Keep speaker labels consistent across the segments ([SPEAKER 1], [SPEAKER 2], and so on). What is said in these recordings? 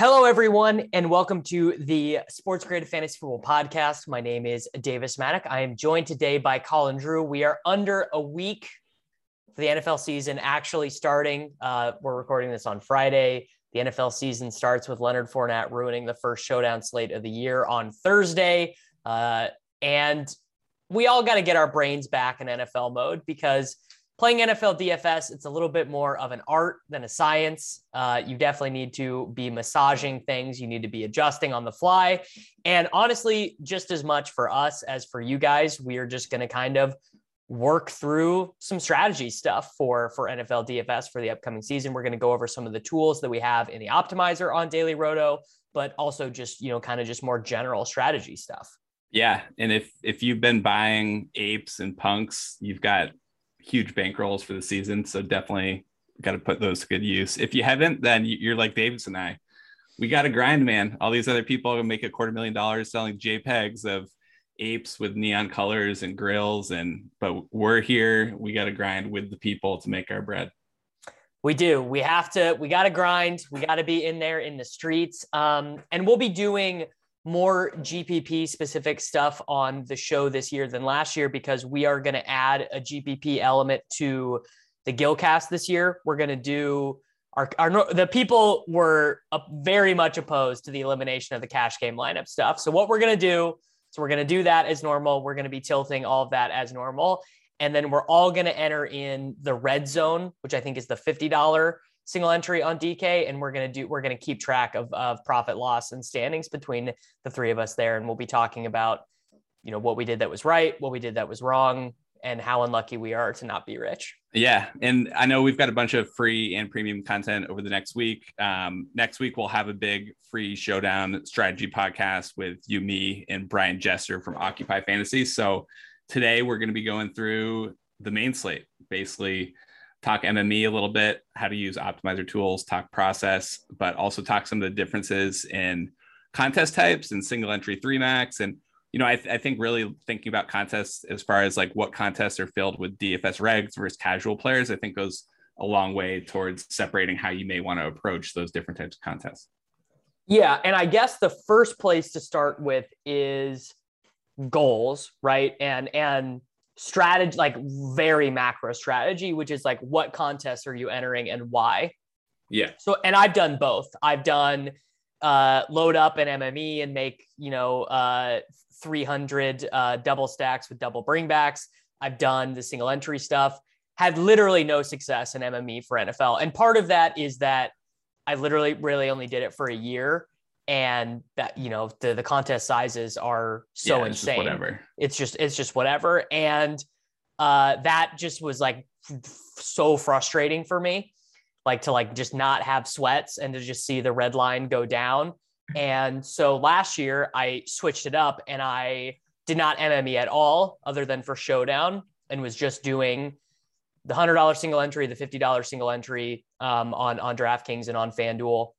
[SPEAKER 1] Hello, everyone, and welcome to the SportsGrid Fantasy Football Podcast. My name is Davis Mattek. I am joined today by Colin Drew. We are under a week for the NFL season actually starting. Uh, we're recording this on Friday. The NFL season starts with Leonard Fournette ruining the first showdown slate of the year on Thursday. Uh, and we all got to get our brains back in NFL mode because playing NFL DFS, it's a little bit more of an art than a science. Uh, you definitely need to be massaging things. You need to be adjusting on the fly. And honestly, just as much for us as for you guys, we are just going to kind of work through some strategy stuff for for NFL DFS for the upcoming season. We're going to go over some of the tools that we have in the optimizer on Daily Roto, but also just, you know, kind of just more general strategy stuff.
[SPEAKER 2] Yeah, and if if you've been buying apes and punks, you've got huge bankrolls for the season. So definitely got to put those to good use. If you haven't, then you're like Davis and I. We got to grind, man. All these other people make a quarter million dollars selling JPEGs of apes with neon colors and grills, and but we're here. We got to grind with the people to make our bread.
[SPEAKER 1] We do. We have to. We got to grind. We got to be in there in the streets. Um, and we'll be doing more GPP specific stuff on the show this year than last year because we are going to add a GPP element to the Gilcast this year. We're going to do our, our the people were very much opposed to the elimination of the cash game lineup stuff. So what we're going to do so we're going to do that as normal. We're going to be tilting all of that as normal. And then we're all going to enter in the red zone, which I think is the $50 single entry on DK, and we're gonna do we're gonna keep track of of profit loss and standings between the three of us there, and we'll be talking about you know what we did that was right, what we did that was wrong, and how unlucky we are to not be rich.
[SPEAKER 2] Yeah, and I know we've got a bunch of free and premium content over the next week. Um, next week we'll have a big free showdown strategy podcast with you, me, and Brian Jester from Occupy Fantasy. So today we're going to be going through the main slate, basically talk MME a little bit, how to use optimizer tools, talk process, but also talk some of the differences in contest types and single entry three max. And, you know, I, th- I think really thinking about contests as far as like what contests are filled with DFS regs versus casual players, I think goes a long way towards separating how you may want to approach those different types of contests.
[SPEAKER 1] Yeah. And I guess the first place to start with is goals, right? And, and, strategy, like very macro strategy, which is like what contests are you entering and why?
[SPEAKER 2] Yeah.
[SPEAKER 1] So, and I've done both. I've done uh, load up an MME and make, you know, uh, 300 uh, double stacks with double bringbacks. I've done the single entry stuff, had literally no success in MME for NFL. And part of that is that I literally really only did it for a year and that you know the the contest sizes are so yeah, insane.
[SPEAKER 2] whatever.
[SPEAKER 1] It's just it's just whatever. And uh that just was like so frustrating for me like to like just not have sweats and to just see the red line go down. And so last year i switched it up and i did not mme at all other than for showdown and was just doing the $100 single entry the $50 single entry um, on on draftkings and on fanduel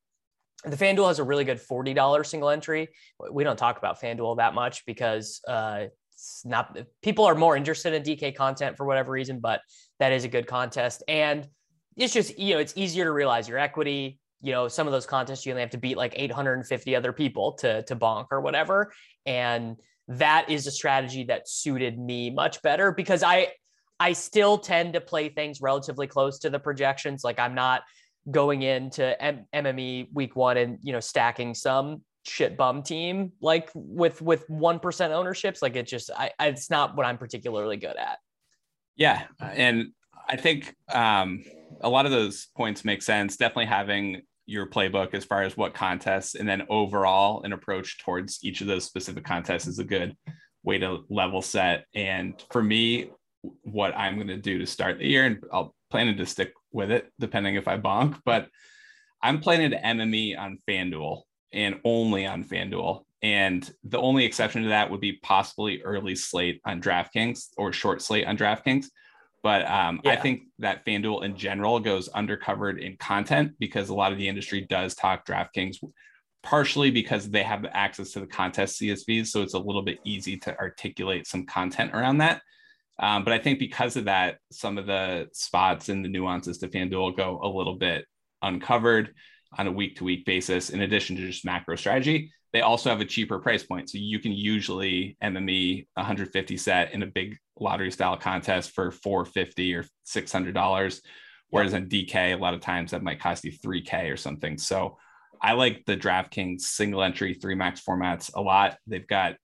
[SPEAKER 1] the FanDuel has a really good $40 single entry. We don't talk about FanDuel that much because uh, it's not people are more interested in DK content for whatever reason, but that is a good contest. And it's just, you know, it's easier to realize your equity. You know, some of those contests you only have to beat like 850 other people to to bonk or whatever. And that is a strategy that suited me much better because I I still tend to play things relatively close to the projections. Like I'm not going into M- MME week one and you know stacking some shit bum team like with with one percent ownerships. Like it just I, it's not what I'm particularly good at.
[SPEAKER 2] Yeah, and I think um, a lot of those points make sense. Definitely having your playbook as far as what contests and then overall an approach towards each of those specific contests is a good way to level set. And for me, what I'm going to do to start the year, and I'll plan to stick with it depending if I bonk, but I'm planning to MME on FanDuel and only on FanDuel. And the only exception to that would be possibly early slate on DraftKings or short slate on DraftKings. But um, yeah. I think that FanDuel in general goes undercovered in content because a lot of the industry does talk DraftKings, partially because they have access to the contest CSVs. So it's a little bit easy to articulate some content around that. Um, but I think because of that, some of the spots and the nuances to FanDuel go a little bit uncovered on a week to week basis, in addition to just macro strategy. They also have a cheaper price point. So you can usually MME 150 set in a big lottery style contest for 450 or $600. Whereas on DK, a lot of times that might cost you 3K or something. So I like the DraftKings single entry three max formats a lot. They've got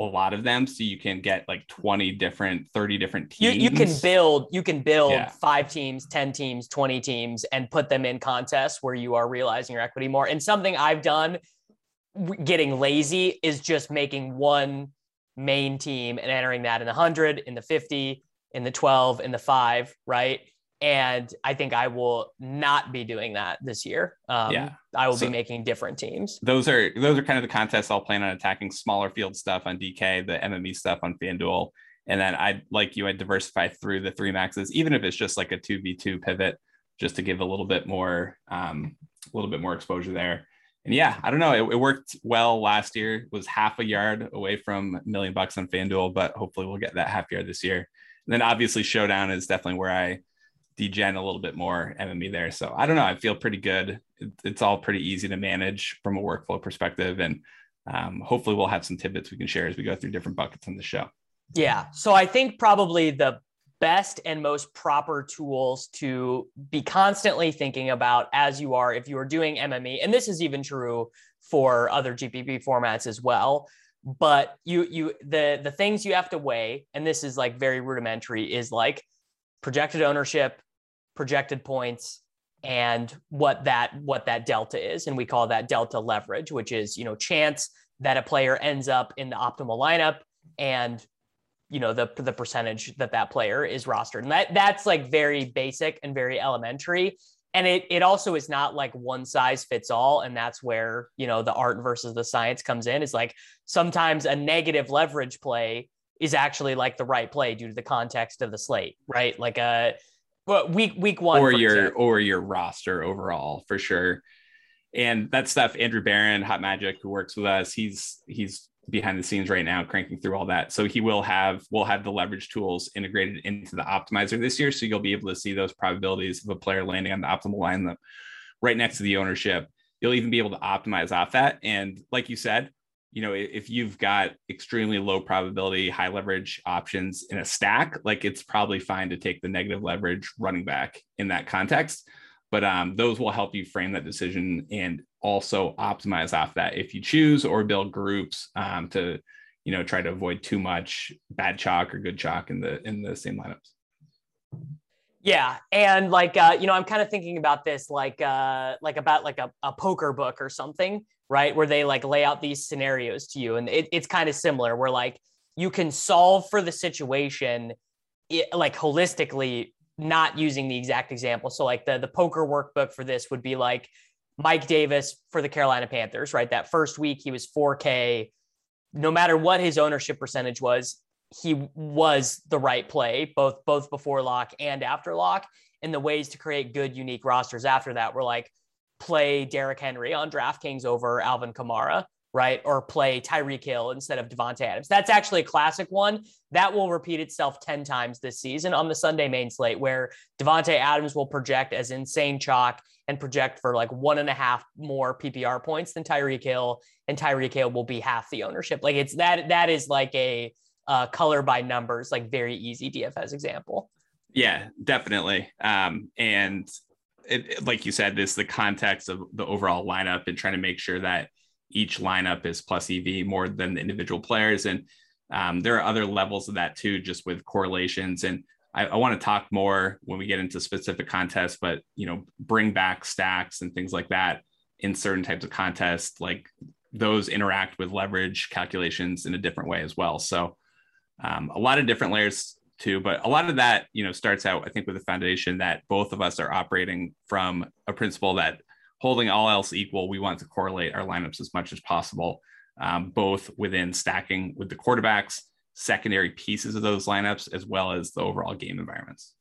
[SPEAKER 2] a lot of them so you can get like 20 different 30 different teams
[SPEAKER 1] you, you can build you can build yeah. five teams 10 teams 20 teams and put them in contests where you are realizing your equity more. And something i've done getting lazy is just making one main team and entering that in the 100 in the 50 in the 12 in the 5 right and I think I will not be doing that this year. Um, yeah, I will so be making different teams.
[SPEAKER 2] Those are those are kind of the contests I'll plan on attacking smaller field stuff on DK, the MME stuff on FanDuel, and then I'd like you, I diversify through the three maxes, even if it's just like a two v two pivot, just to give a little bit more, um, a little bit more exposure there. And yeah, I don't know, it, it worked well last year. It was half a yard away from a million bucks on FanDuel, but hopefully we'll get that half yard this year. And then obviously Showdown is definitely where I degen a little bit more MME there. So I don't know. I feel pretty good. It's all pretty easy to manage from a workflow perspective. And um, hopefully we'll have some tidbits we can share as we go through different buckets on the show.
[SPEAKER 1] Yeah. So I think probably the best and most proper tools to be constantly thinking about as you are if you are doing MME, and this is even true for other GPP formats as well. But you you the the things you have to weigh, and this is like very rudimentary, is like projected ownership, projected points and what that what that delta is. And we call that delta leverage which is you know chance that a player ends up in the optimal lineup and you know the the percentage that that player is rostered. And that that's like very basic and very elementary. And it it also is not like one size fits all. And that's where you know the art versus the science comes in is like sometimes a negative leverage play is actually like the right play due to the context of the slate right? Like a well, week week one
[SPEAKER 2] or your example. or your roster overall for sure. And that stuff, Andrew Barron, Hot Magic, who works with us, he's he's behind the scenes right now cranking through all that. So he will have we'll have the leverage tools integrated into the optimizer this year. So you'll be able to see those probabilities of a player landing on the optimal line that right next to the ownership. You'll even be able to optimize off that. And like you said, you know, if you've got extremely low probability, high leverage options in a stack, like it's probably fine to take the negative leverage running back in that context. But um, those will help you frame that decision and also optimize off that if you choose or build groups um, to, you know, try to avoid too much bad chalk or good chalk in the in the same lineups.
[SPEAKER 1] Yeah, and like uh, you know, I'm kind of thinking about this like uh, like about like a, a poker book or something, right? Where they like lay out these scenarios to you, and it, it's kind of similar. Where like you can solve for the situation, like holistically, not using the exact example. So like the the poker workbook for this would be like Mike Davis for the Carolina Panthers, right? That first week he was 4K. No matter what his ownership percentage was, he was the right play both both before lock and after lock. And the ways to create good, unique rosters after that were like play Derrick Henry on DraftKings over Alvin Kamara, right? Or play Tyreek Hill instead of Davante Adams. That's actually a classic one that will repeat itself 10 times this season on the Sunday main slate, where Davante Adams will project as insane chalk and project for like one and a half more PPR points than Tyreek Hill, and Tyreek Hill will be half the ownership. Like it's that that is like a uh, color by numbers, like very easy DFS example.
[SPEAKER 2] Yeah, definitely. Um, and it, like you said, this the context of the overall lineup and trying to make sure that each lineup is plus EV more than the individual players. And um, there are other levels of that too, just with correlations. And I, I want to talk more when we get into specific contests, but you know, bring back stacks and things like that in certain types of contests, like those interact with leverage calculations in a different way as well. So um, a lot of different layers too, but a lot of that, you know, starts out, I think, with the foundation that both of us are operating from a principle that holding all else equal, we want to correlate our lineups as much as possible, um, both within stacking with the quarterbacks, secondary pieces of those lineups, as well as the overall game environments.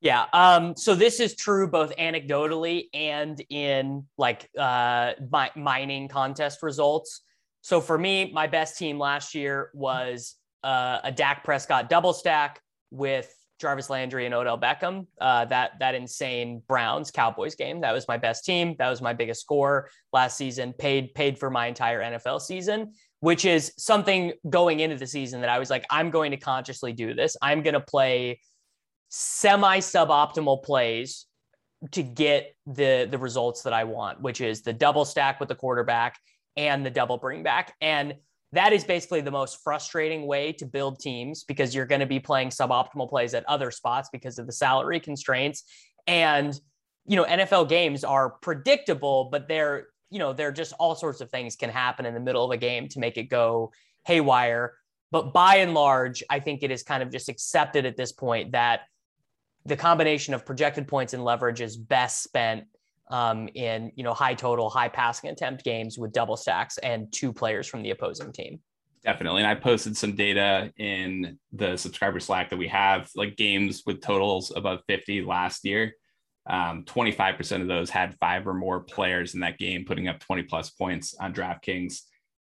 [SPEAKER 1] Yeah. Um, so this is true both anecdotally and in like uh, mi- mining contest results. So for me, my best team last year was uh, a Dak Prescott double stack with Jarvis Landry and Odell Beckham. Uh, that that insane Browns Cowboys game. That was my best team. That was my biggest score last season. Paid paid for my entire NFL season, which is something going into the season that I was like, I'm going to consciously do this. I'm going to play semi suboptimal plays to get the the results that I want, which is the double stack with the quarterback and the double bring back. And that is basically the most frustrating way to build teams because you're going to be playing suboptimal plays at other spots because of the salary constraints. And you know, NFL games are predictable, but they're, you know, they're just all sorts of things can happen in the middle of a game to make it go haywire. But by and large, I think it is kind of just accepted at this point that the combination of projected points and leverage is best spent um, in you know high total, high passing attempt games with double stacks and two players from the opposing team.
[SPEAKER 2] Definitely, and I posted some data in the subscriber Slack that we have, like games with totals above 50 last year. Um, 25% of those had five or more players in that game, putting up 20 plus points on DraftKings.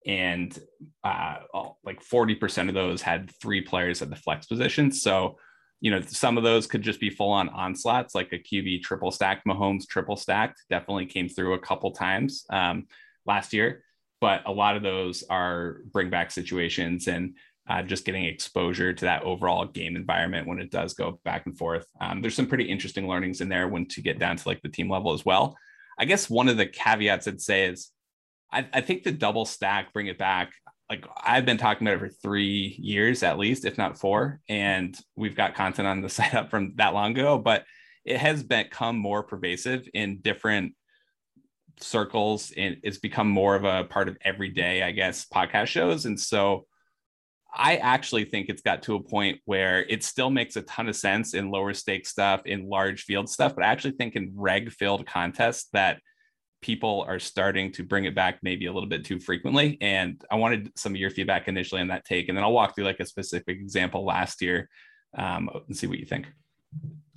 [SPEAKER 2] And uh, like 40% of those had three players at the flex position. So you know, some of those could just be full on onslaughts, like a QB triple stack, Mahomes triple stacked definitely came through a couple times um, last year. But a lot of those are bring back situations and uh, just getting exposure to that overall game environment when it does go back and forth. Um, there's some pretty interesting learnings in there when to get down to like the team level as well. I guess one of the caveats I'd say is I, I think the double stack, bring it back like I've been talking about it for three years at least, if not four, and we've got content on the site up from that long ago, but it has become more pervasive in different circles and it's become more of a part of everyday, I guess, podcast shows. And so I actually think it's got to a point where it still makes a ton of sense in lower stake stuff, in large field stuff, but I actually think in reg filled contests that people are starting to bring it back maybe a little bit too frequently. And I wanted some of your feedback initially on that take, and then I'll walk through like a specific example last year um, and see what you think.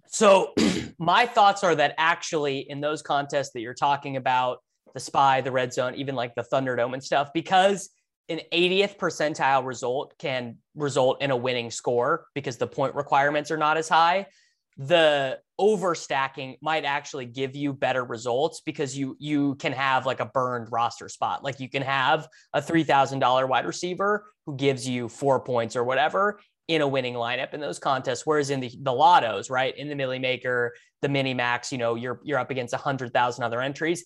[SPEAKER 1] So, my thoughts are that actually in those contests that you're talking about, the spy, the red zone, even like the Thunderdome and stuff, because an 80th percentile result can result in a winning score because the point requirements are not as high the overstacking might actually give you better results because you you can have like a burned roster spot. Like you can have a $3000 wide receiver who gives you four points or whatever in a winning lineup in those contests. Whereas in the the lottos right in the millie maker the mini max you know you're you're up against a 100000 other entries.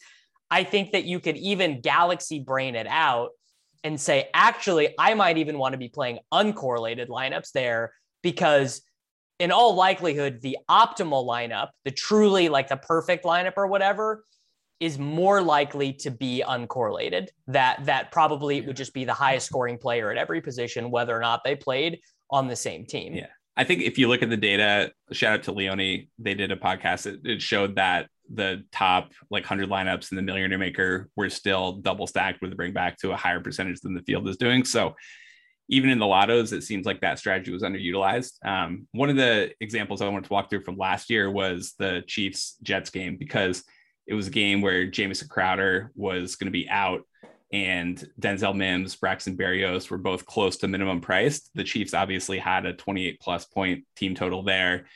[SPEAKER 1] I think that you could even galaxy brain it out and say actually i might even want to be playing uncorrelated lineups there because in all likelihood, the optimal lineup, the truly like the perfect lineup or whatever, is more likely to be uncorrelated. That that probably would just be the highest scoring player at every position, whether or not they played on the same team.
[SPEAKER 2] Yeah. I think if you look at the data, shout out to Leone, they did a podcast. It, it showed that the top like 100 lineups in the Millionaire Maker were still double stacked with the bring back to a higher percentage than the field is doing. So even in the lottos, it seems like that strategy was underutilized. Um, one of the examples I wanted to walk through from last year was the Chiefs Jets game because it was a game where Jamison Crowder was going to be out and Denzel Mims, Braxton Berrios were both close to minimum price. The Chiefs obviously had a 28 plus point team total there.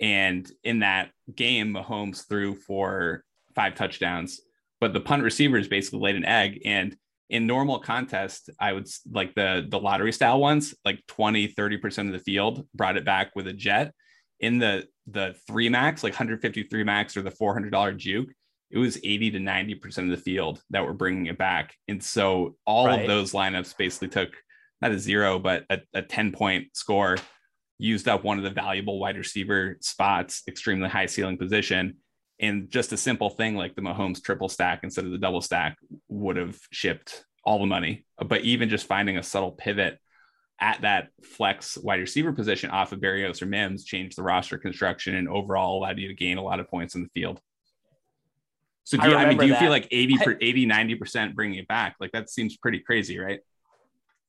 [SPEAKER 2] And in that game, Mahomes threw for five touchdowns, but the punt receivers basically laid an egg. And in normal contests, I would like the the lottery style ones, like 20, 30% of the field brought it back with a jet. In the the three max, like 153 max or the $400 juke, it was 80 to 90% of the field that were bringing it back. And so all right. of those lineups basically took not a zero, but a, a 10 point score, used up one of the valuable wide receiver spots, extremely high ceiling position. And just a simple thing like the Mahomes triple stack instead of the double stack would have shipped all the money. But even just finding a subtle pivot at that flex wide receiver position off of Berrios or Mims changed the roster construction and overall allowed you to gain a lot of points in the field. So do you, I, I mean, do you that. feel like 80 per 80, 90% bringing it back? Like that seems pretty crazy, right?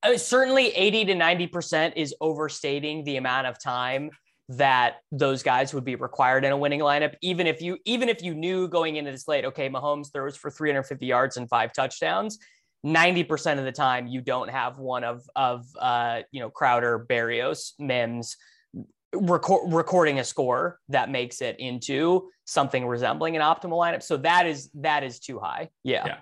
[SPEAKER 1] Uh, certainly 80 to 90% is overstating the amount of time that those guys would be required in a winning lineup. Even if you, even if you knew going into this late, okay, Mahomes throws for 350 yards and five touchdowns, 90% of the time you don't have one of of uh, you know Crowder, Berrios, Mims record, recording a score that makes it into something resembling an optimal lineup. So that is that is too high. Yeah.
[SPEAKER 2] Yeah.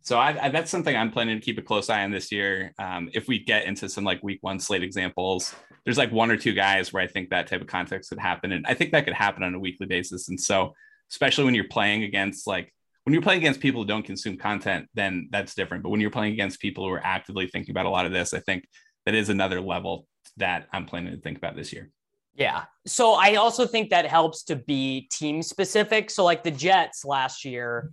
[SPEAKER 2] So I, I, that's something I'm planning to keep a close eye on this year. Um, if we get into some like week one slate examples, there's like one or two guys where I think that type of context could happen, and I think that could happen on a weekly basis. And so, especially when you're playing against like when you're playing against people who don't consume content, then that's different. But when you're playing against people who are actively thinking about a lot of this, I think that is another level that I'm planning to think about this year.
[SPEAKER 1] Yeah. So I also think that helps to be team specific. So like the Jets last year,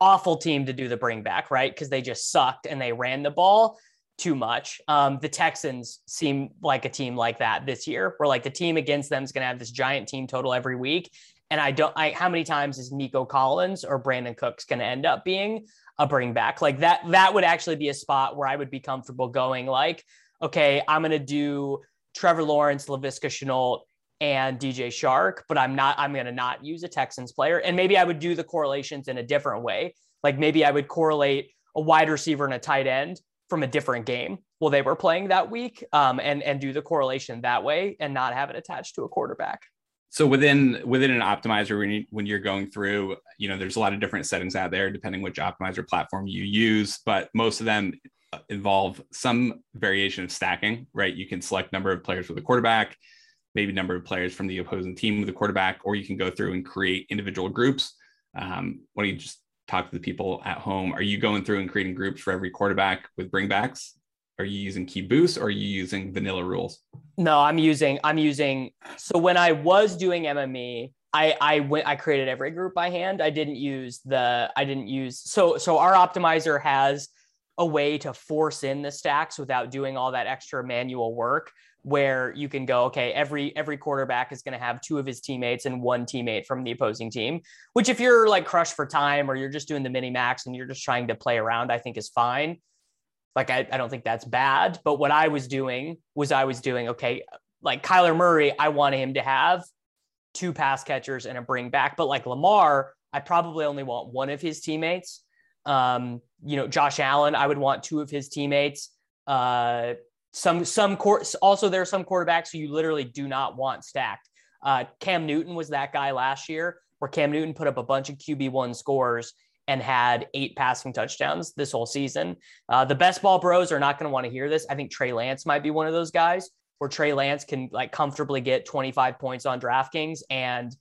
[SPEAKER 1] awful team to do the bring back, right? Because they just sucked and they ran the ball too much. Um, the Texans seem like a team like that this year, where like the team against them is going to have this giant team total every week, and I don't, I, how many times is Nico Collins or Brandin Cooks going to end up being a bring back? Like that, that would actually be a spot where I would be comfortable going like, okay, I'm going to do Trevor Lawrence, Laviska Shenault, and DJ Chark, but I'm not, I'm going to not use a Texans player. And maybe I would do the correlations in a different way. Like maybe I would correlate a wide receiver and a tight end from a different game. Well they were playing that week um, and, and do the correlation that way and not have it attached to a quarterback.
[SPEAKER 2] So within within an optimizer when, you, when you're going through you know there's a lot of different settings out there depending which optimizer platform you use but most of them involve some variation of stacking right? You can select number of players with a quarterback maybe number of players from the opposing team with a quarterback or you can go through and create individual groups. Um, why don't you just talk to the people at home. Are you going through and creating groups for every quarterback with bringbacks? Are you using key boost or are you using vanilla rules?
[SPEAKER 1] No i'm using i'm using so when i was doing mme i i went i created every group by hand. I didn't use the i didn't use so so our optimizer has a way to force in the stacks without doing all that extra manual work where you can go okay every every quarterback is going to have two of his teammates and one teammate from the opposing team which if you're like crushed for time or you're just doing the mini max and you're just trying to play around i think is fine like, I, I don't think that's bad. But what I was doing was I was doing, okay, like Kyler Murray, I want him to have two pass catchers and a bring back. But like Lamar, I probably only want one of his teammates. Um, you know, Josh Allen, I would want two of his teammates. Uh, some some also there are some quarterbacks who you literally do not want stacked. Uh, Cam Newton was that guy last year, where Cam Newton put up a bunch of QB one scores, and had eight passing touchdowns this whole season. Uh, the best ball bros are not going to want to hear this. I think Trey Lance might be one of those guys where Trey Lance can like comfortably get 25 points on DraftKings and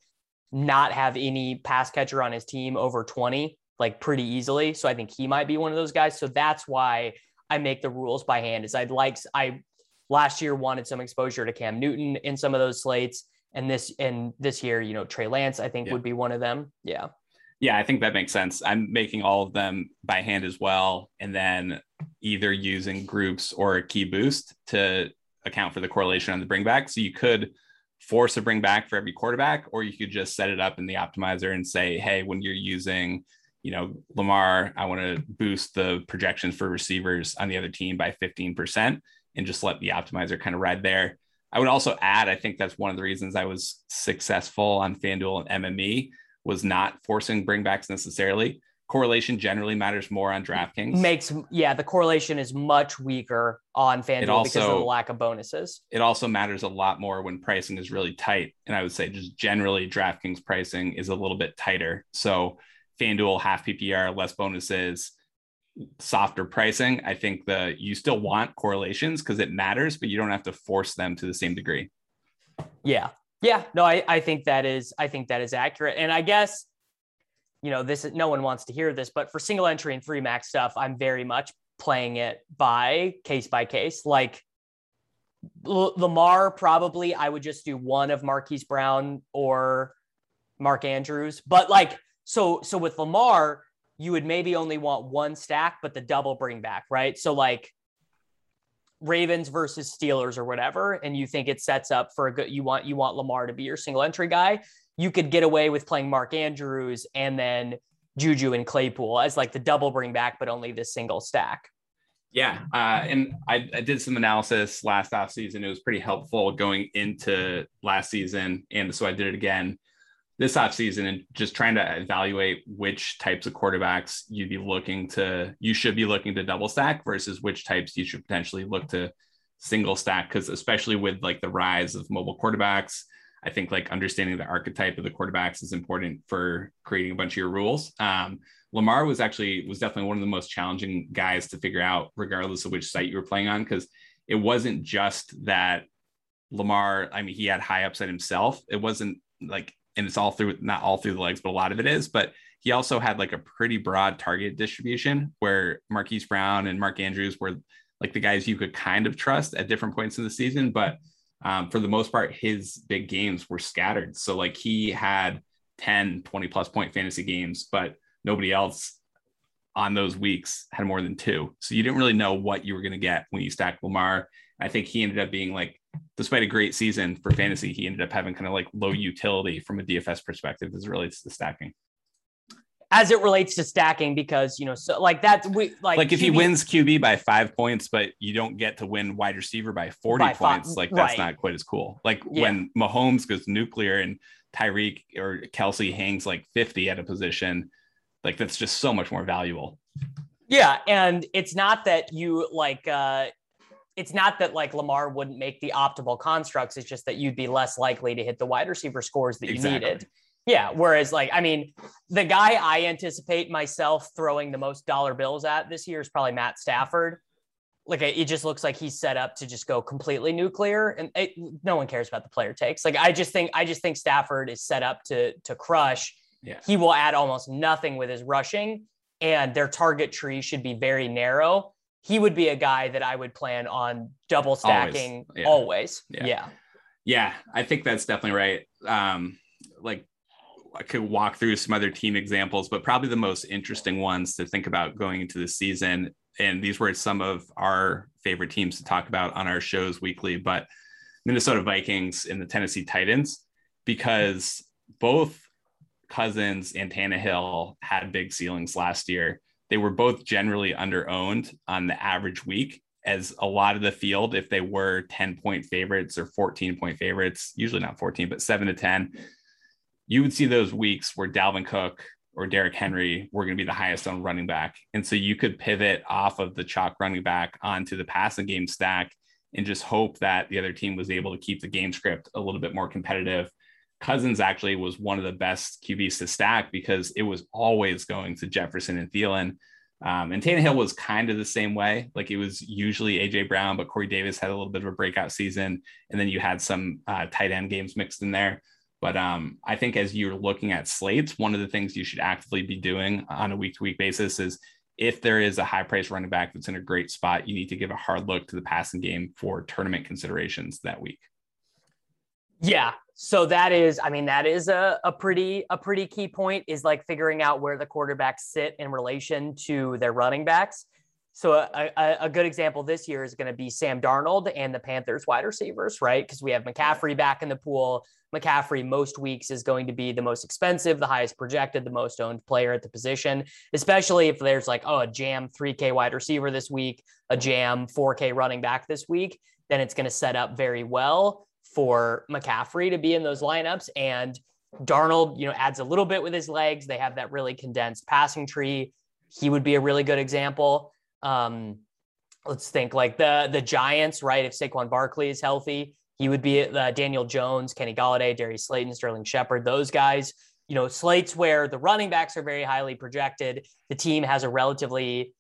[SPEAKER 1] not have any pass catcher on his team over 20 like pretty easily. So I think he might be one of those guys. So that's why I make the rules by hand. Is I'd like I last year wanted some exposure to Cam Newton in some of those slates, and this and this year, you know, Trey Lance I think yeah. would be one of them. Yeah.
[SPEAKER 2] Yeah, I think that makes sense. I'm making all of them by hand as well, and then either using groups or a key boost to account for the correlation on the bring back. So you could force a bring back for every quarterback, or you could just set it up in the optimizer and say, hey, when you're using, you know, Lamar, I want to boost the projections for receivers on the other team by 15% and just let the optimizer kind of ride there. I would also add, I think that's one of the reasons I was successful on FanDuel and MME was not forcing bringbacks necessarily. Correlation generally matters more on DraftKings.
[SPEAKER 1] Makes yeah, the correlation is much weaker on FanDuel also, because of the lack of bonuses.
[SPEAKER 2] It also matters a lot more when pricing is really tight. And I would say just generally DraftKings pricing is a little bit tighter. So FanDuel half PPR, less bonuses, softer pricing. I think the you still want correlations because it matters, but you don't have to force them to the same degree.
[SPEAKER 1] Yeah, Yeah, no, I, I think that is I think that is accurate. And I guess, you know, this is no one wants to hear this, but for single entry and free max stuff, I'm very much playing it by case by case. Like L- Lamar, probably I would just do one of Marquise Brown or Mark Andrews. But like so so with Lamar, you would maybe only want one stack, but the double bring back, right? So like Ravens versus Steelers or whatever, and you think it sets up for a good you want you want Lamar to be your single entry guy, you could get away with playing Mark Andrews and then Juju and Claypool as like the double bring back, but only the single stack.
[SPEAKER 2] Yeah, uh, and I, I, did some analysis last off season. It was pretty helpful going into last season, and so I did it again this offseason and just trying to evaluate which types of quarterbacks you'd be looking to you should be looking to double stack versus which types you should potentially look to single stack. Because especially with like the rise of mobile quarterbacks i think like understanding the archetype of the quarterbacks is important for creating a bunch of your rules. Um, lamar was actually was definitely one of the most challenging guys to figure out regardless of which site you were playing on because it wasn't just that lamar i mean he had high upside himself. It wasn't like and it's all through not all through the legs, but a lot of it is. But he also had like a pretty broad target distribution where Marquise Brown and Mark Andrews were like the guys you could kind of trust at different points in the season. But um, for the most part, his big games were scattered. So like he had 10, 20 plus point fantasy games, but nobody else on those weeks had more than two. So you didn't really know what you were going to get when you stacked Lamar. I think he ended up being like despite a great season for fantasy, he ended up having kind of like low utility from a DFS perspective as it relates to stacking.
[SPEAKER 1] As it relates to stacking, because you know, so like that's we like
[SPEAKER 2] like if QB, he wins QB by five points, but you don't get to win wide receiver by forty by points, five, like that's right. not quite as cool. Like yeah. when Mahomes goes nuclear and Tyreek or Kelsey hangs like fifty at a position, like that's just so much more valuable.
[SPEAKER 1] Yeah, and it's not that you like uh it's not that like Lamar wouldn't make the optimal constructs. It's just that you'd be less likely to hit the wide receiver scores that you exactly. needed. Yeah. Whereas, like, I mean, the guy I anticipate myself throwing the most dollar bills at this year is probably Matt Stafford. Like, it just looks like he's set up to just go completely nuclear, and it, no one cares about the player takes. Like, I just think, I just think Stafford is set up to to crush. Yeah. He will add almost nothing with his rushing, and their target tree should be very narrow he would be a guy that I would plan on double stacking always. Yeah. always. Yeah. yeah.
[SPEAKER 2] yeah. I think that's definitely right. Um, like I could walk through some other team examples, but probably the most interesting ones to think about going into the season. And these were some of our favorite teams to talk about on our shows weekly, but Minnesota Vikings and the Tennessee Titans, because both Cousins and Tannehill had big ceilings last year they were both generally under owned on the average week as a lot of the field, if they were 10 point favorites or 14 point favorites, usually not 14, but seven to 10, you would see those weeks where Dalvin Cook or Derrick Henry were going to be the highest on running back. And so you could pivot off of the chalk running back onto the passing game stack and just hope that the other team was able to keep the game script a little bit more competitive Cousins actually was one of the best QBs to stack because it was always going to Jefferson and Thielen. Um, and Tannehill was kind of the same way. Like it was usually AJ Brown, but Corey Davis had a little bit of a breakout season. And then you had some uh, tight end games mixed in there. But um, I think as you're looking at slates, one of the things you should actively be doing on a week to week basis is if there is a high price running back that's in a great spot, you need to give a hard look to the passing game for tournament considerations that week.
[SPEAKER 1] Yeah. So that is, I mean, that is a, a pretty a pretty key point is like figuring out where the quarterbacks sit in relation to their running backs. So a, a, a good example this year is going to be Sam Darnold and the Panthers wide receivers, right? Because we have McCaffrey back in the pool. McCaffrey most weeks is going to be the most expensive, the highest projected, the most owned player at the position, especially if there's like, oh, a jam 3K wide receiver this week, a jam 4K running back this week, then it's going to set up very well for McCaffrey to be in those lineups. And Darnold, you know, adds a little bit with his legs. They have that really condensed passing tree. He would be a really good example. Um, let's think like the the Giants, right? If Saquon Barkley is healthy, he would be uh, Daniel Jones, Kenny Golladay, Darius Slayton, Sterling Shepard. Those guys, you know, slates where the running backs are very highly projected. The team has a relatively,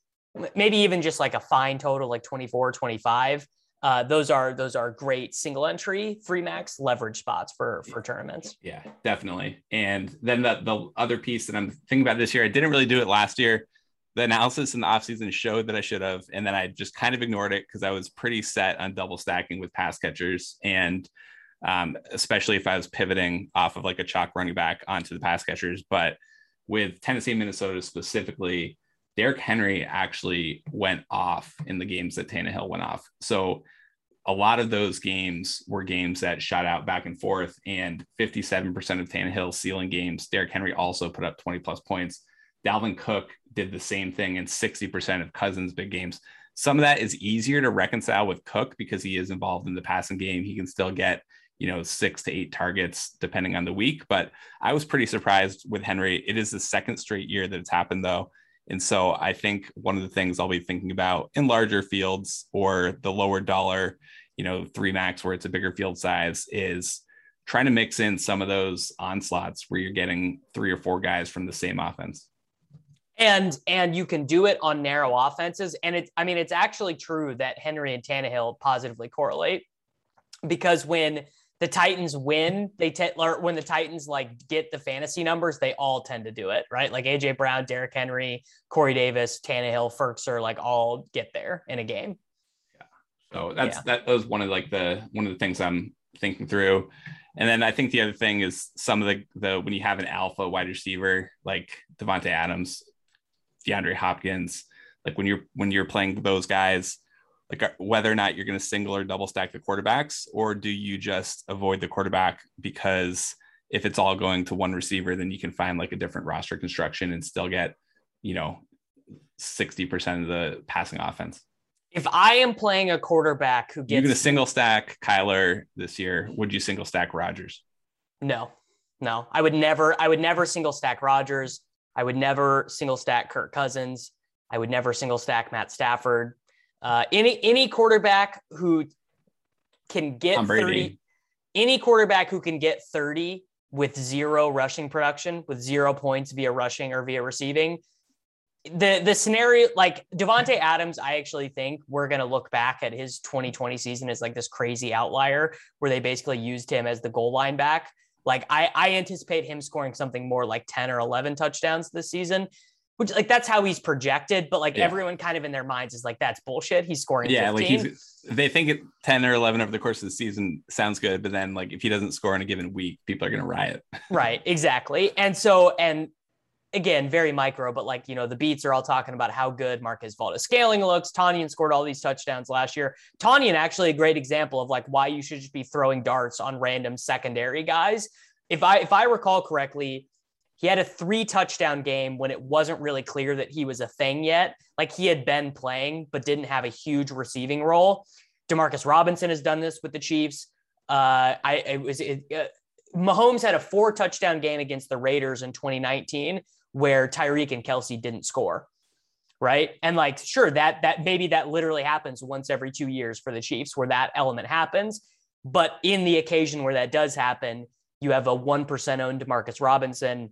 [SPEAKER 1] maybe even just like a fine total, like 24, 25 uh, those are those are great single entry three max leverage spots for for tournaments.
[SPEAKER 2] Yeah, definitely. And then the the other piece that I'm thinking about this year, I didn't really do it last year. The analysis in the offseason showed that I should have, and then I just kind of ignored it because I was pretty set on double stacking with pass catchers, and um, especially if I was pivoting off of like a chalk running back onto the pass catchers. But with Tennessee, Minnesota specifically, Derrick Henry actually went off in the games that Tannehill went off. So a lot of those games were games that shot out back and forth, and 57% of Tannehill's ceiling games, Derrick Henry also put up 20 plus points. Dalvin Cook did the same thing in 60% of Cousins' big games. Some of that is easier to reconcile with Cook because he is involved in the passing game. He can still get, you know, six to eight targets depending on the week. But I was pretty surprised with Henry. It is the second straight year that it's happened, though. And so I think one of the things I'll be thinking about in larger fields or the lower dollar, you know, three max where it's a bigger field size is trying to mix in some of those onslaughts where you're getting three or four guys from the same offense.
[SPEAKER 1] And and you can do it on narrow offenses. And it's I mean, it's actually true that Henry and Tannehill positively correlate because when the Titans win, they tend when the Titans like get the fantasy numbers, they all tend to do it, right? Like AJ Brown, Derrick Henry, Corey Davis, Tannehill, Firkser, like all get there in a game.
[SPEAKER 2] Yeah. So that's yeah. that was one of like the one of the things I'm thinking through. And then I think the other thing is some of the the when you have an alpha wide receiver like Davante Adams, DeAndre Hopkins, like when you're when you're playing those guys, like uh, whether or not you're going to single or double stack the quarterbacks, or do you just avoid the quarterback because if it's all going to one receiver, then you can find like a different roster construction and still get, you know, 60% of the passing offense.
[SPEAKER 1] If I am playing a quarterback who gets
[SPEAKER 2] you're going to single stack Kyler this year, would you single stack Rodgers?
[SPEAKER 1] No, no, I would never, I would never single stack Rodgers. I would never single stack Kirk Cousins. I would never single stack Matt Stafford. Uh, any any quarterback who can get 30, any quarterback who can get 30 with zero rushing production, with zero points via rushing or via receiving. The the scenario like Davante Adams, I actually think we're gonna look back at his 2020 season as like this crazy outlier where they basically used him as the goal line back. Like I, I anticipate him scoring something more like 10 or 11 touchdowns this season which like that's how he's projected, but like yeah. everyone kind of in their minds is like that's bullshit. He's scoring. Yeah, 15. like he's
[SPEAKER 2] they think 10 or 11 over the course of the season sounds good, but then like if he doesn't score in a given week, people are gonna riot.
[SPEAKER 1] right, exactly. And so and again, very micro, but like you know, the beats are all talking about how good Marquez Valdes-Scantling looks. Tonyan scored all these touchdowns last year. Tonyan actually a great example of like why you should just be throwing darts on random secondary guys. If I if I recall correctly, he had a three touchdown game when it wasn't really clear that he was a thing yet. Like he had been playing, but didn't have a huge receiving role. Demarcus Robinson has done this with the Chiefs. Uh, I it was it, uh, Mahomes had a four touchdown game against the Raiders in 2019 where Tyreek and Kelsey didn't score. Right. And like, sure, that that maybe that literally happens once every two years for the Chiefs where that element happens. But in the occasion where that does happen, you have a 1% owned Demarcus Robinson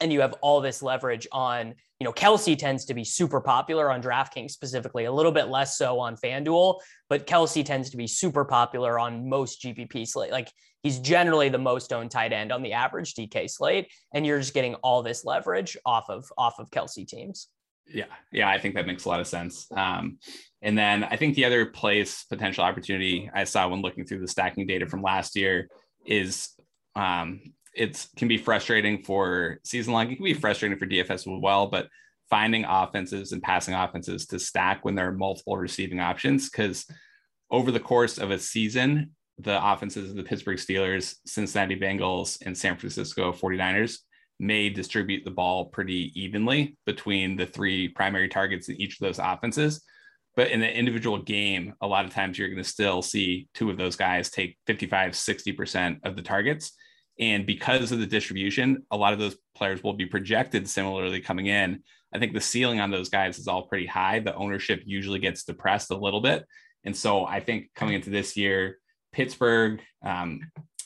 [SPEAKER 1] and you have all this leverage on, you know, kelsey tends to be super popular on DraftKings specifically, a little bit less so on FanDuel, but kelsey tends to be super popular on most GPP slate. Like he's generally the most owned tight end on the average DK slate, and you're just getting all this leverage off of off of kelsey teams.
[SPEAKER 2] Yeah, yeah, I think that makes a lot of sense. Um, and then I think the other place potential opportunity I saw when looking through the stacking data from last year is um, it can be frustrating for season long. It can be frustrating for DFS as well, but finding offenses and passing offenses to stack when there are multiple receiving options. Because over the course of a season, the offenses of the Pittsburgh Steelers, Cincinnati Bengals, and San Francisco 49ers may distribute the ball pretty evenly between the three primary targets in each of those offenses. But in an individual game, a lot of times you're going to still see two of those guys take 55, 60% of the targets. And because of the distribution, a lot of those players will be projected similarly coming in. I think the ceiling on those guys is all pretty high. The ownership usually gets depressed a little bit. And so I think coming into this year, Pittsburgh, um,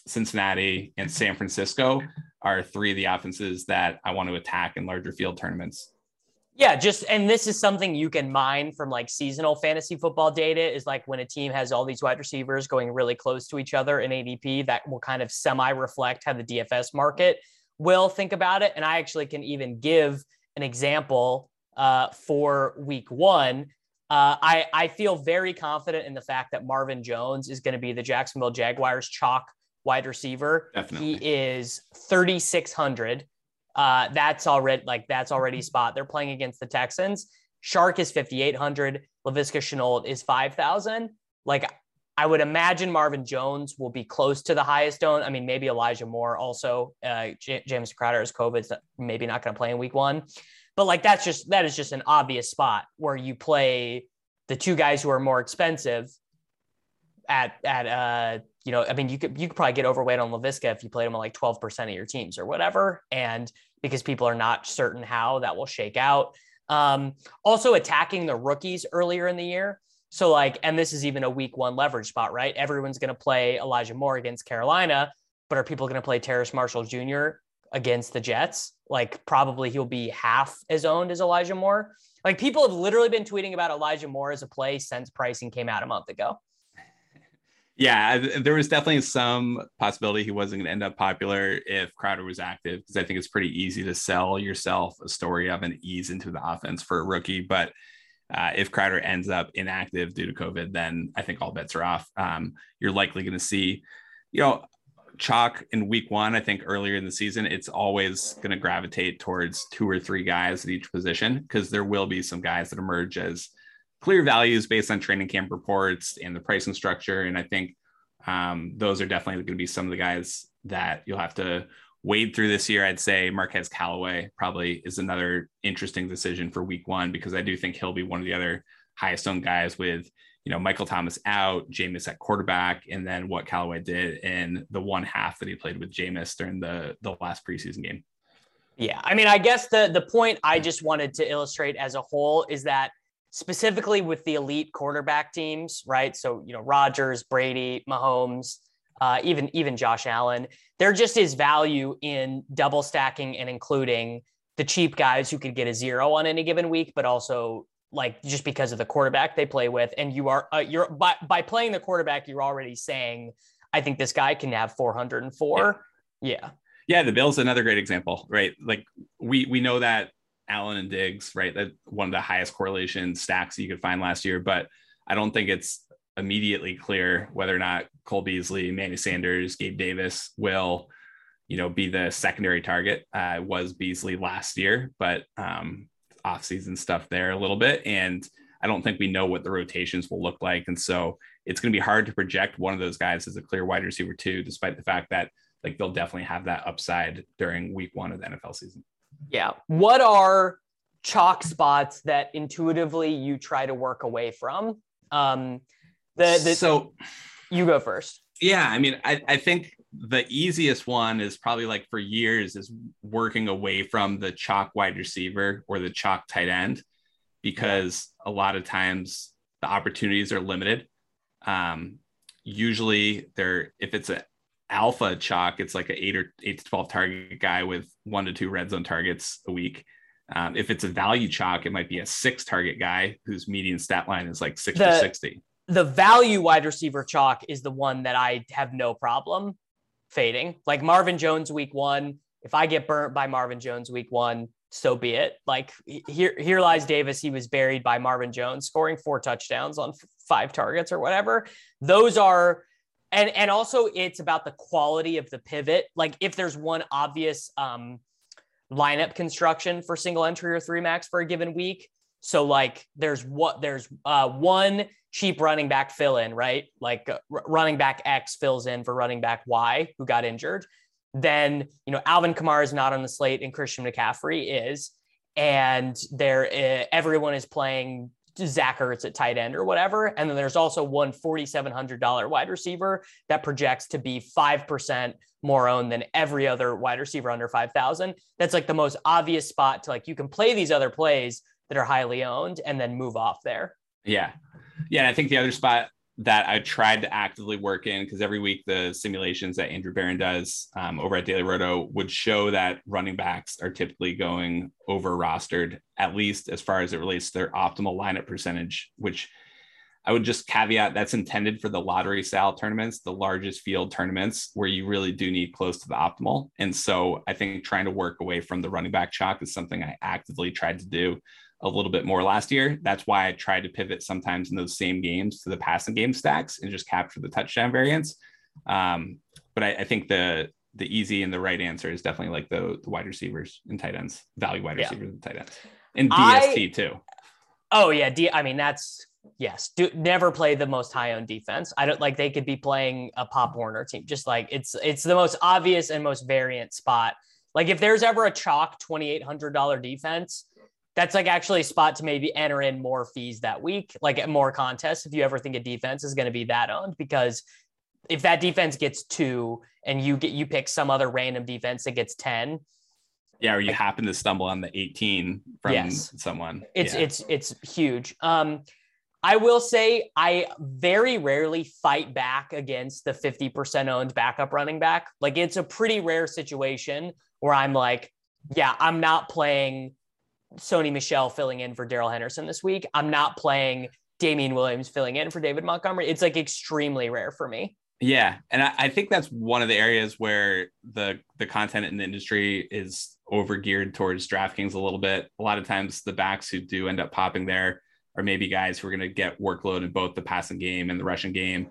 [SPEAKER 2] Cincinnati, and San Francisco are three of the offenses that I want to attack in larger field tournaments.
[SPEAKER 1] Yeah, just and this is something you can mine from like seasonal fantasy football data is like when a team has all these wide receivers going really close to each other in ADP that will kind of semi reflect how the DFS market will think about it. And I actually can even give an example uh, for week one. Uh, I, I feel very confident in the fact that Marvin Jones is going to be the Jacksonville Jaguars chalk wide receiver.
[SPEAKER 2] Definitely.
[SPEAKER 1] He is 3,600. Uh, that's already like that's already spot. They're playing against the Texans. Chark is 5,800. Laviska Shenault is 5,000. Like I would imagine Marvin Jones will be close to the highest owned. I mean, maybe Elijah Moore also. Uh, J- James Crowder is COVID, maybe not going to play in week one. But like that's just that is just an obvious spot where you play the two guys who are more expensive at at uh you know I mean you could you could probably get overweight on Laviska if you played him on like 12% of your teams or whatever and because people are not certain how that will shake out. Um, also attacking the rookies earlier in the year. So like, and this is even a week one leverage spot, right? Everyone's going to play Elijah Moore against Carolina, but are people going to play Terrace Marshall Jr. against the Jets? Like probably he'll be half as owned as Elijah Moore. Like people have literally been tweeting about Elijah Moore as a play since pricing came out a month ago.
[SPEAKER 2] Yeah, there was definitely some possibility he wasn't going to end up popular if Crowder was active because I think it's pretty easy to sell yourself a story of an ease into the offense for a rookie. But uh, if Crowder ends up inactive due to COVID, then I think all bets are off. Um, you're likely going to see, you know, chalk in week one. I think earlier in the season, it's always going to gravitate towards two or three guys at each position because there will be some guys that emerge as clear values based on training camp reports and the pricing structure. And I think um, those are definitely going to be some of the guys that you'll have to wade through this year. I'd say Marquez Callaway probably is another interesting decision for week one because I do think he'll be one of the other highest owned guys with, you know, Michael Thomas out, Jameis at quarterback, and then what Callaway did in the one half that he played with Jameis during the, the last preseason game.
[SPEAKER 1] Yeah. I mean, I guess the the point I just wanted to illustrate as a whole is that specifically with the elite quarterback teams, right? So, you know, Rodgers, Brady, Mahomes, uh, even even Josh Allen, there just is value in double stacking and including the cheap guys who could get a zero on any given week, but also like just because of the quarterback they play with, and you are uh, you're by by playing the quarterback, you're already saying, I think this guy can have 404. Yeah. yeah.
[SPEAKER 2] Yeah, the Bills another great example, right? Like we we know that Allen and Diggs, right? That one of the highest correlation stacks you could find last year, but I don't think it's immediately clear whether or not Cole Beasley, Manny Sanders, Gabe Davis will, you know, be the secondary target. Uh, was Beasley last year, but um, off-season stuff there a little bit, and I don't think we know what the rotations will look like, and so it's going to be hard to project one of those guys as a clear wide receiver too, despite the fact that like they'll definitely have that upside during week one of the NFL season.
[SPEAKER 1] Yeah. What are chalk spots that intuitively you try to work away from? Um, the, the
[SPEAKER 2] so
[SPEAKER 1] you go first.
[SPEAKER 2] Yeah, I mean, I, I think the easiest one is probably like for years is working away from the chalk wide receiver or the chalk tight end because a lot of times the opportunities are limited. Um, usually they're if it's a alpha chalk, it's like an eight or eight to 12 target guy with one to two red zone targets a week. Um, if it's a value chalk, it might be a six target guy whose median stat line is like six
[SPEAKER 1] the,
[SPEAKER 2] to 60.
[SPEAKER 1] The value wide receiver chalk is the one that I have no problem fading. Like Marvin Jones week one. If I get burnt by Marvin Jones week one, so be it. Like here, here lies Davis. He was buried by Marvin Jones, scoring four touchdowns on five targets or whatever. Those are and and also it's about the quality of the pivot. Like if there's one obvious um lineup construction for single entry or three max for a given week. So like there's what there's uh one cheap running back fill in right? Like uh, running back x fills in for running back y who got injured. Then you know alvin kamara is not on the slate and christian mccaffrey is. And there uh, everyone is playing Zach Ertz at tight end or whatever. And then there's also one $4,700 wide receiver that projects to be 5% more owned than every other wide receiver under 5,000. That's like the most obvious spot to like, you can play these other plays that are highly owned and then move off there.
[SPEAKER 2] Yeah. Yeah. And I think the other spot that I tried to actively work in because every week the simulations that Andrew Barron does um, over at Daily Roto would show that running backs are typically going over rostered, at least as far as it relates to their optimal lineup percentage, which I would just caveat that's intended for the lottery style tournaments, the largest field tournaments where you really do need close to the optimal. And so I think trying to work away from the running back chalk is something I actively tried to do a little bit more last year. That's why I tried to pivot sometimes in those same games to the passing game stacks and just capture the touchdown variance. Um, but I, I, think the the easy and the right answer is definitely like the, the wide receivers and tight ends, value wide receivers yeah. and tight ends, and DST I, too.
[SPEAKER 1] Oh yeah, D, I mean that's yes. Do never play the most high owned defense. I don't like they could be playing a Pop Warner team. Just like it's it's the most obvious and most variant spot. Like if there's ever a chalk twenty eight hundred dollar defense, that's like actually a spot to maybe enter in more fees that week, like at more contests. If you ever think a defense is going to be that owned, because if that defense gets two and you get you pick some other random defense that gets 10.
[SPEAKER 2] Yeah, or you like, happen to stumble on the 18 from yes, someone.
[SPEAKER 1] It's
[SPEAKER 2] yeah.
[SPEAKER 1] it's it's huge. Um I will say I very rarely fight back against the 50% owned backup running back. Like it's a pretty rare situation where I'm like, yeah, I'm not playing Sony Michel filling in for Darrell Henderson this week. I'm not playing Damien Williams filling in for David Montgomery. It's like extremely rare for me.
[SPEAKER 2] Yeah, and I, I, think that's one of the areas where the the content in the industry is over geared towards DraftKings a little bit. A lot of times, the backs who do end up popping there are maybe guys who are going to get workload in both the passing game and the rushing game.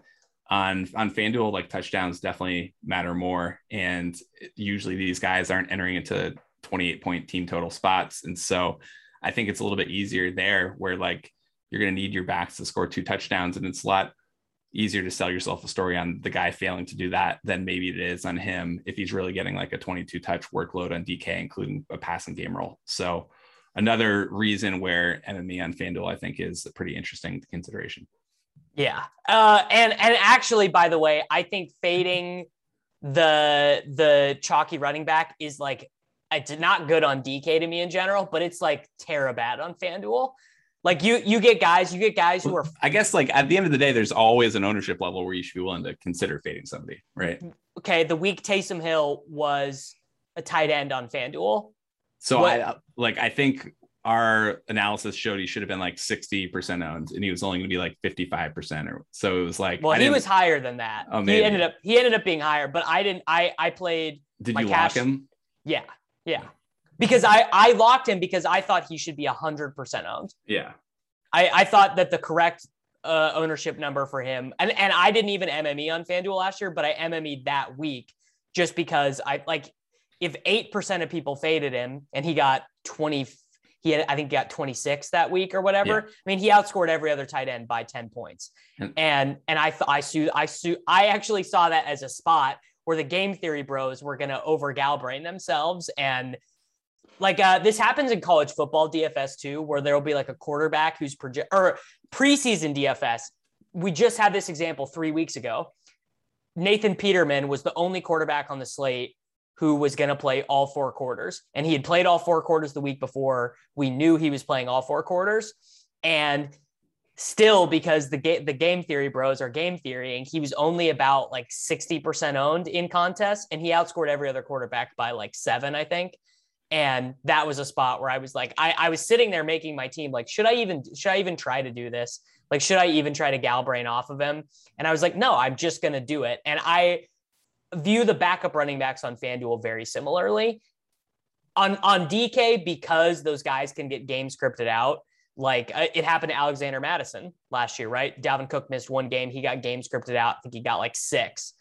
[SPEAKER 2] On on FanDuel, like touchdowns definitely matter more, and usually these guys aren't entering into 28 point team total spots. And so I think it's a little bit easier there where like you're going to need your backs to score two touchdowns. And it's a lot easier to sell yourself a story on the guy failing to do that than maybe it is on him if he's really getting like a 22 touch workload on DK, including a passing game role. So another reason where MME on FanDuel, I think, is a pretty interesting consideration.
[SPEAKER 1] Yeah. Uh, and and actually, by the way, I think fading the the chalky running back is like it's not good on DK to me in general, but it's like terrible bad on FanDuel. Like you, you get guys, you get guys who are.
[SPEAKER 2] I guess like at the end of the day, there's always an ownership level where you should be willing to consider fading somebody, right?
[SPEAKER 1] Okay, the week Taysom Hill was a tight end on FanDuel.
[SPEAKER 2] So what? I like I think our analysis showed he should have been like 60% owned and he was only going to be like 55% or so it was like
[SPEAKER 1] well he was higher than that oh, maybe. he ended up he ended up being higher but i didn't i i played
[SPEAKER 2] did you cash, lock him
[SPEAKER 1] yeah yeah. Because I, I locked him because I thought he should be 100% owned.
[SPEAKER 2] Yeah.
[SPEAKER 1] I, I thought that the correct uh, ownership number for him, and, and I didn't even MME on FanDuel last year, but I MME that week just because I like if 8% of people faded him and he got 20, he had, I think, got 26 that week or whatever. Yeah. I mean, he outscored every other tight end by 10 points. And, and, and I, I, su- I, su- I actually saw that as a spot where the game theory bros were going to over Galbrain themselves. And like uh, this happens in college football DFS too, where there'll be like a quarterback who's project or preseason DFS. We just had this example three weeks ago. Nathan Peterman was the only quarterback on the slate who was going to play all four quarters. And he had played all four quarters the week before. We knew he was playing all four quarters. And still because the game the game theory bros are game theory and he was only about like 60% owned in contests and he outscored every other quarterback by like seven i think. And that was a spot where i was like I, I was sitting there making my team like should i even should i even try to do this? Like should i even try to galbrain off of him? And i was like no i'm just going to do it. And i view the backup running backs on fanduel very similarly. On on dk because those guys can get game scripted out like uh, it happened to Alexander Mattison last year, right? Dalvin Cook missed one game. He got game scripted out. I think he got like six.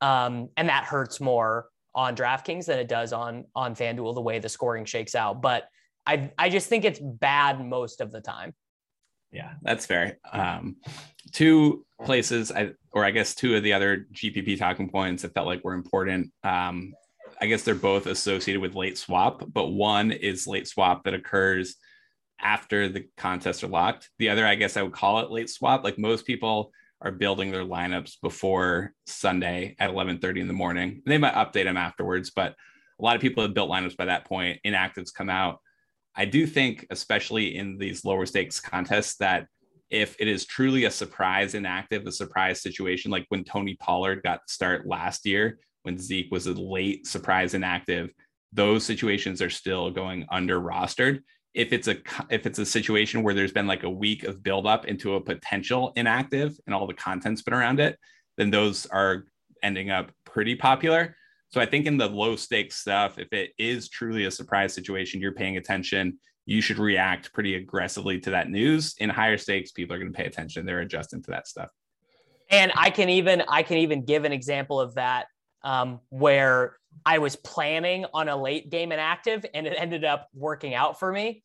[SPEAKER 1] Um, and that hurts more on DraftKings than it does on on FanDuel the way the scoring shakes out. But I I just think it's bad most of the time.
[SPEAKER 2] Yeah, that's fair. Um, two places, I, or I guess two of the other GPP talking points that felt like were important. Um, I guess they're both associated with late swap, but one is late swap that occurs after the contests are locked. The other, I guess I would call it late swap. Like most people are building their lineups before Sunday at 11:30 in the morning. They might update them afterwards, but a lot of people have built lineups by that point. Inactives come out. I do think, especially in these lower stakes contests, that if it is truly a surprise inactive, a surprise situation, like when Tony Pollard got the start last year, when Zeke was a late surprise inactive, those situations are still going under rostered. If it's a if it's a situation where there's been like a week of buildup into a potential inactive and all the content's been around it, then those are ending up pretty popular. So I think in the low stakes stuff, if it is truly a surprise situation, you're paying attention, you should react pretty aggressively to that news. In higher stakes, people are going to pay attention. They're adjusting to that stuff.
[SPEAKER 1] And I can even I can even give an example of that um, where I was planning on a late game inactive and it ended up working out for me.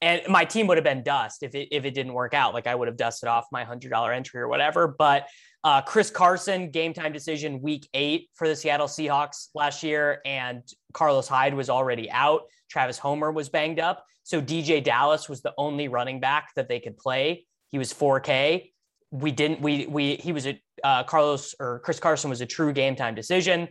[SPEAKER 1] And my team would have been dust if it if it didn't work out. Like I would have dusted off my hundred dollar entry or whatever. But uh, Chris Carson, game time decision week eight for the Seattle Seahawks last year, and Carlos Hyde was already out. Travis Homer was banged up. So DeeJay Dallas was the only running back that they could play. He was 4K. We didn't, we, we, he was a, uh, Carlos or Chris Carson was a true game time decision.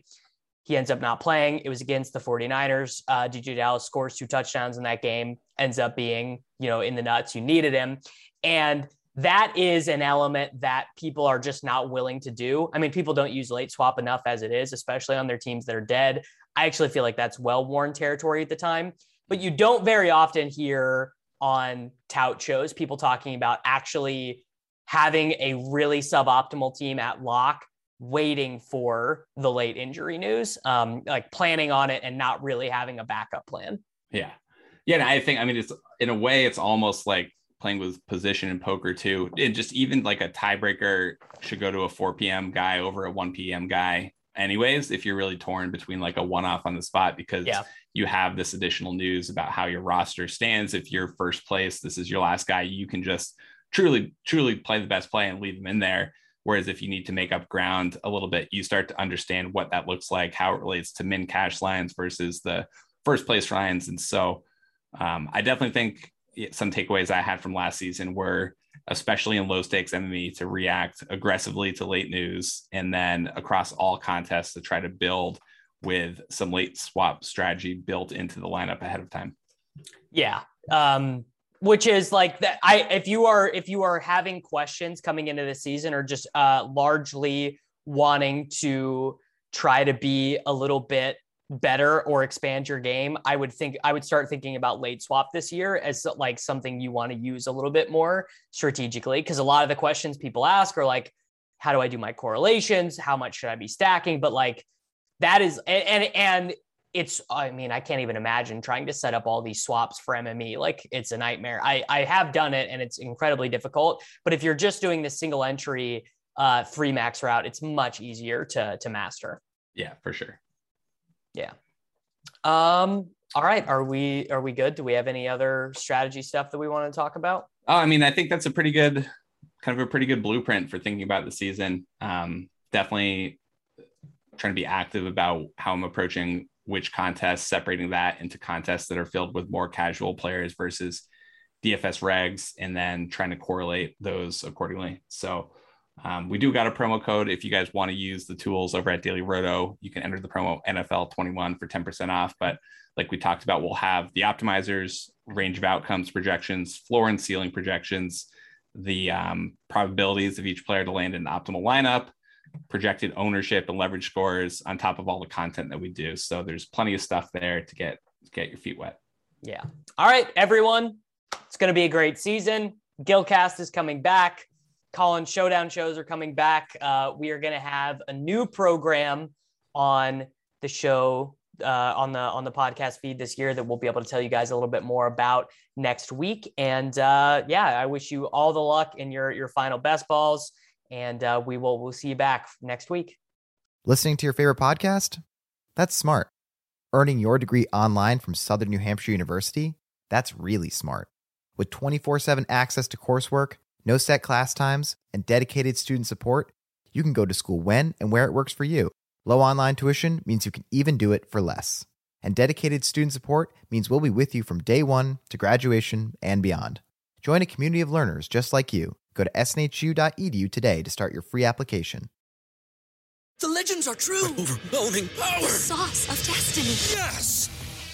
[SPEAKER 1] He ends up not playing. It was against the 49ers. Uh, DeeJay Dallas scores two touchdowns in that game, ends up being, you know, in the nuts. You needed him. And that is an element that people are just not willing to do. I mean, people don't use late swap enough as it is, especially on their teams that are dead. I actually feel like that's well worn territory at the time, but you don't very often hear on tout shows people talking about actually having a really suboptimal team at lock waiting for the late injury news, um, like planning on it and not really having a backup plan.
[SPEAKER 2] Yeah. Yeah. And I think, I mean, it's in a way, it's almost like playing with position in poker too. And just even like a tiebreaker should go to a 4 p.m. guy over a 1 p.m. guy, anyways, if you're really torn between like a one off on the spot because yeah. you have this additional news about how your roster stands. If you're first place, this is your last guy, you can just truly, truly play the best play and leave them in there. Whereas if you need to make up ground a little bit, you start to understand what that looks like, how it relates to min cash lines versus the first place lines. And so um, I definitely think some takeaways I had from last season were, especially in low stakes MME, to react aggressively to late news and then across all contests to try to build with some late swap strategy built into the lineup ahead of time.
[SPEAKER 1] Yeah. Um, which is like that i if you are if you are having questions coming into the season or just uh largely wanting to try to be a little bit better or expand your game i would think i would start thinking about late swap this year as like something you want to use a little bit more strategically. Because a lot of the questions people ask are like how do i do my correlations? How much should i be stacking? But like that is and and, and it's i mean i can't even imagine trying to set up all these swaps for mme like it's a nightmare. I i have done it and it's incredibly difficult but if you're just doing the single entry uh three max route it's much easier to to master.
[SPEAKER 2] Yeah for sure.
[SPEAKER 1] Yeah. Um all right. Are we are we good? Do we have any other strategy stuff that we want to talk about?
[SPEAKER 2] Oh i mean i think that's a pretty good kind of a pretty good blueprint for thinking about the season. Um definitely trying to be active about how i'm approaching which contests, separating that into contests that are filled with more casual players versus DFS regs, and then trying to correlate those accordingly. So um, we do got a promo code. If you guys want to use the tools over at Daily Roto, you can enter the promo NFL21 for 10% off. But like we talked about, we'll have the optimizers, range of outcomes projections, floor and ceiling projections, the um, probabilities of each player to land in the optimal lineup, projected ownership and leverage scores on top of all the content that we do. So there's plenty of stuff there to get get your feet wet.
[SPEAKER 1] Yeah. All right, everyone. It's going to be a great season. Gilcast is coming back. Colin Showdown shows are coming back. Uh, we are going to have a new program on the show uh, on the on the podcast feed this year that we'll be able to tell you guys a little bit more about next week. And uh, yeah, I wish you all the luck in your your final best balls and uh, we will we'll see you back next week.
[SPEAKER 3] Listening to your favorite podcast? That's smart. Earning your degree online from Southern New Hampshire University? That's really smart. With 24 7 access to coursework, no set class times, and dedicated student support, you can go to school when and where it works for you. Low online tuition means you can even do it for less. And dedicated student support means we'll be with you from day one to graduation and beyond. Join a community of learners just like you Go to snhu.edu today to start your free application.
[SPEAKER 4] The legends are true.
[SPEAKER 5] overwhelming power! The
[SPEAKER 6] sauce of destiny.
[SPEAKER 5] Yes!